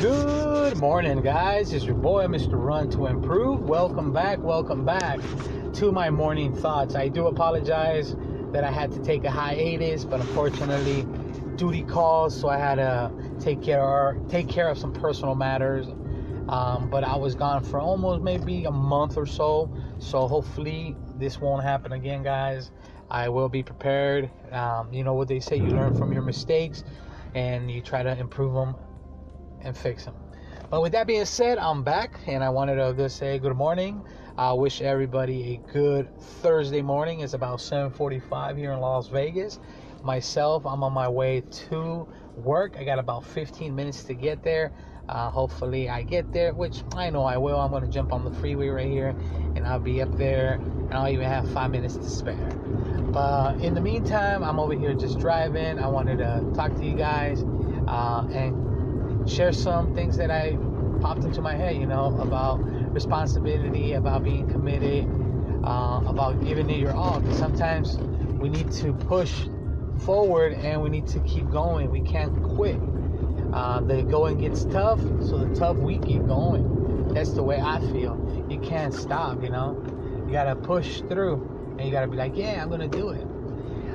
Good morning, guys. It's your boy, Mr. Run to Improve. Welcome back, welcome back to my morning thoughts. I do apologize that I had to take a hiatus, but unfortunately, duty calls, so I had to take care take care of some personal matters. Um, but I was gone for almost maybe a month or so, so hopefully this won't happen again, guys. I will be prepared. Um, you know what they say: you learn from your mistakes, and you try to improve them and fix them. But with that being said, I'm back, and I wanted to just say good morning. I wish everybody a good Thursday morning. It's about 7:45 here in Las Vegas. Myself, I'm on my way to work. I got about 15 minutes to get there. Uh, hopefully, I get there, which I know I will. I'm going to jump on the freeway right here, and I'll be up there, and I'll even have five minutes to spare. But in the meantime, I'm over here just driving. I wanted to talk to you guys uh, and share some things that I popped into my head, you know, about responsibility, about being committed, uh, about giving it your all. Because sometimes we need to push forward and we need to keep going. We can't quit. Uh, the going gets tough, so the tough we keep going. That's the way I feel. You can't stop, you know. You gotta push through, and you gotta be like, yeah, I'm gonna do it.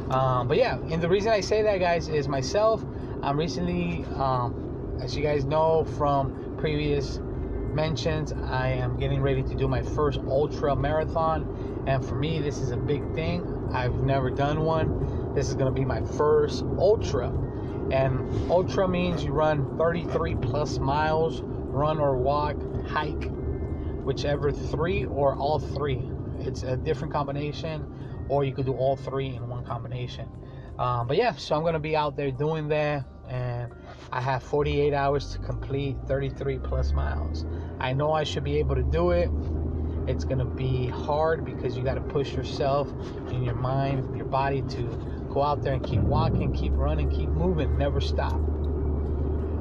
Um, but yeah, and the reason I say that, guys, is myself. I'm recently, um, as you guys know from previous mentions, I am getting ready to do my first ultra marathon, and for me, this is a big thing. I've never done one. This is gonna be my first ultra and ultra means you run 33 plus miles, run or walk, hike, whichever three or all three. It's a different combination, or you could do all three in one combination. Um, but yeah, so I'm gonna be out there doing that, and I have 48 hours to complete 33 plus miles. I know I should be able to do it. It's gonna be hard because you got to push yourself and your mind, your body to go out there and keep walking, keep running, keep moving, never stop.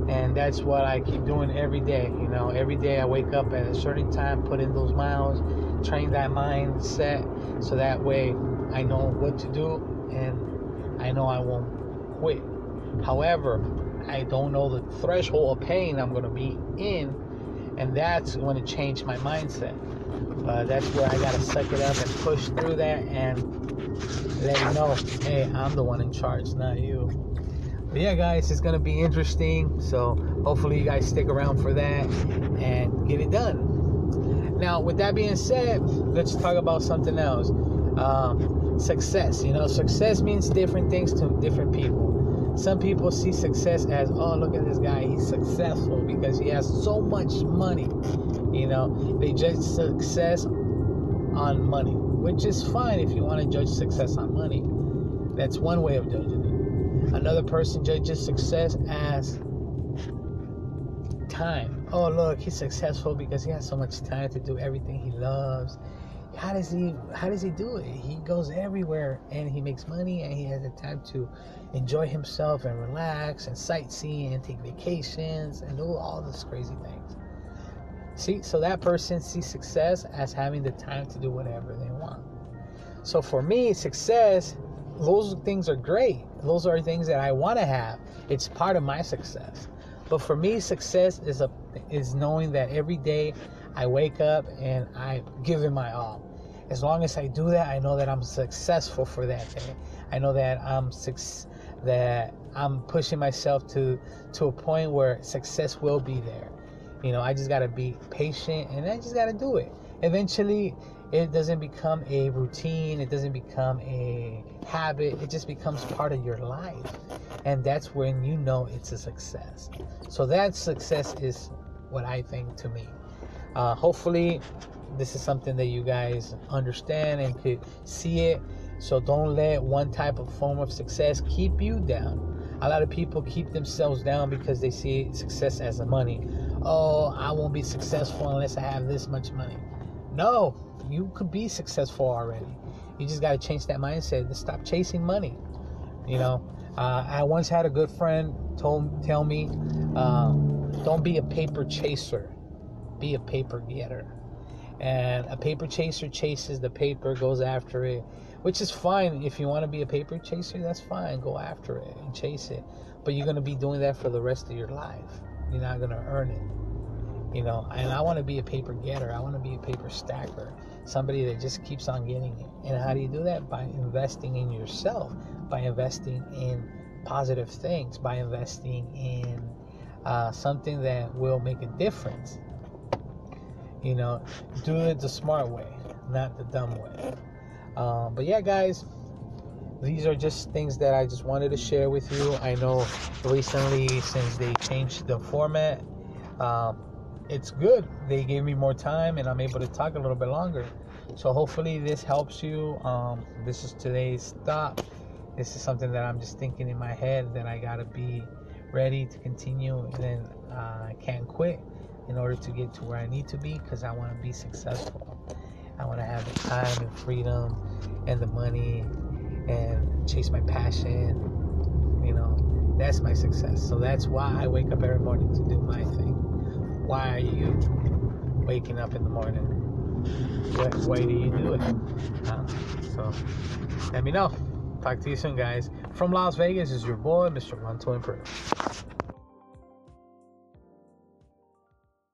And that's what I keep doing every day. You know, every day I wake up at a certain time, put in those miles, train that mindset so that way I know what to do and I know I won't quit. However, I don't know the threshold of pain I'm going to be in, and that's going to change my mindset. Uh, that's where I got to suck it up and push through that and let you know, hey, I'm the one in charge, not you. But yeah, guys, it's gonna be interesting. So hopefully you guys stick around for that and get it done. Now, with that being said, let's talk about something else. Um, success. You know, success means different things to different people. Some people see success as, oh, look at this guy, he's successful because he has so much money. You know, they judge success on money which is fine if you want to judge success on money. That's one way of judging it. Another person judges success as time. Oh, look, he's successful because he has so much time to do everything he loves. How does he how does he do it? He goes everywhere and he makes money and he has the time to enjoy himself and relax and sightsee and take vacations and do all these crazy things. See, so that person sees success as having the time to do whatever they want. So for me, success, those things are great. Those are things that I want to have. It's part of my success. But for me, success is a is knowing that every day I wake up and I give it my all. As long as I do that, I know that I'm successful for that day. I know that I'm that I'm pushing myself to to a point where success will be there. You know, I just got to be patient and I just got to do it. Eventually, it doesn't become a routine, it doesn't become a habit, it just becomes part of your life. And that's when you know it's a success. So, that success is what I think to me. Uh, hopefully, this is something that you guys understand and could see it. So, don't let one type of form of success keep you down. A lot of people keep themselves down because they see success as a money oh, I won't be successful unless I have this much money. No, you could be successful already. You just got to change that mindset to stop chasing money. You know, uh, I once had a good friend told tell me, um, don't be a paper chaser, be a paper getter. And a paper chaser chases the paper, goes after it, which is fine. If you want to be a paper chaser, that's fine. Go after it and chase it. But you're going to be doing that for the rest of your life you're not gonna earn it you know and i want to be a paper getter i want to be a paper stacker somebody that just keeps on getting it. And how do you do that? By investing in yourself by investing in positive things by investing in uh, something that will make a difference. You know do it the smart way not the dumb way. Um, but yeah guys these are just things that i just wanted to share with you. I know recently since they changed the format um, it's good. They gave me more time and I'm able to talk a little bit longer. So hopefully this helps you. Um, this is today's stop. This is something that I'm just thinking in my head that I gotta be ready to continue and then uh, I can't quit in order to get to where I need to be because I want to be successful. I want to have the time and freedom and the money and chase my passion. You know, that's my success. So that's why I wake up every morning to do my thing why are you waking up in the morning? What, why do you do it? Uh, so let me know. Talk to you soon, guys. From Las Vegas is your boy, Mr. Run to Improve.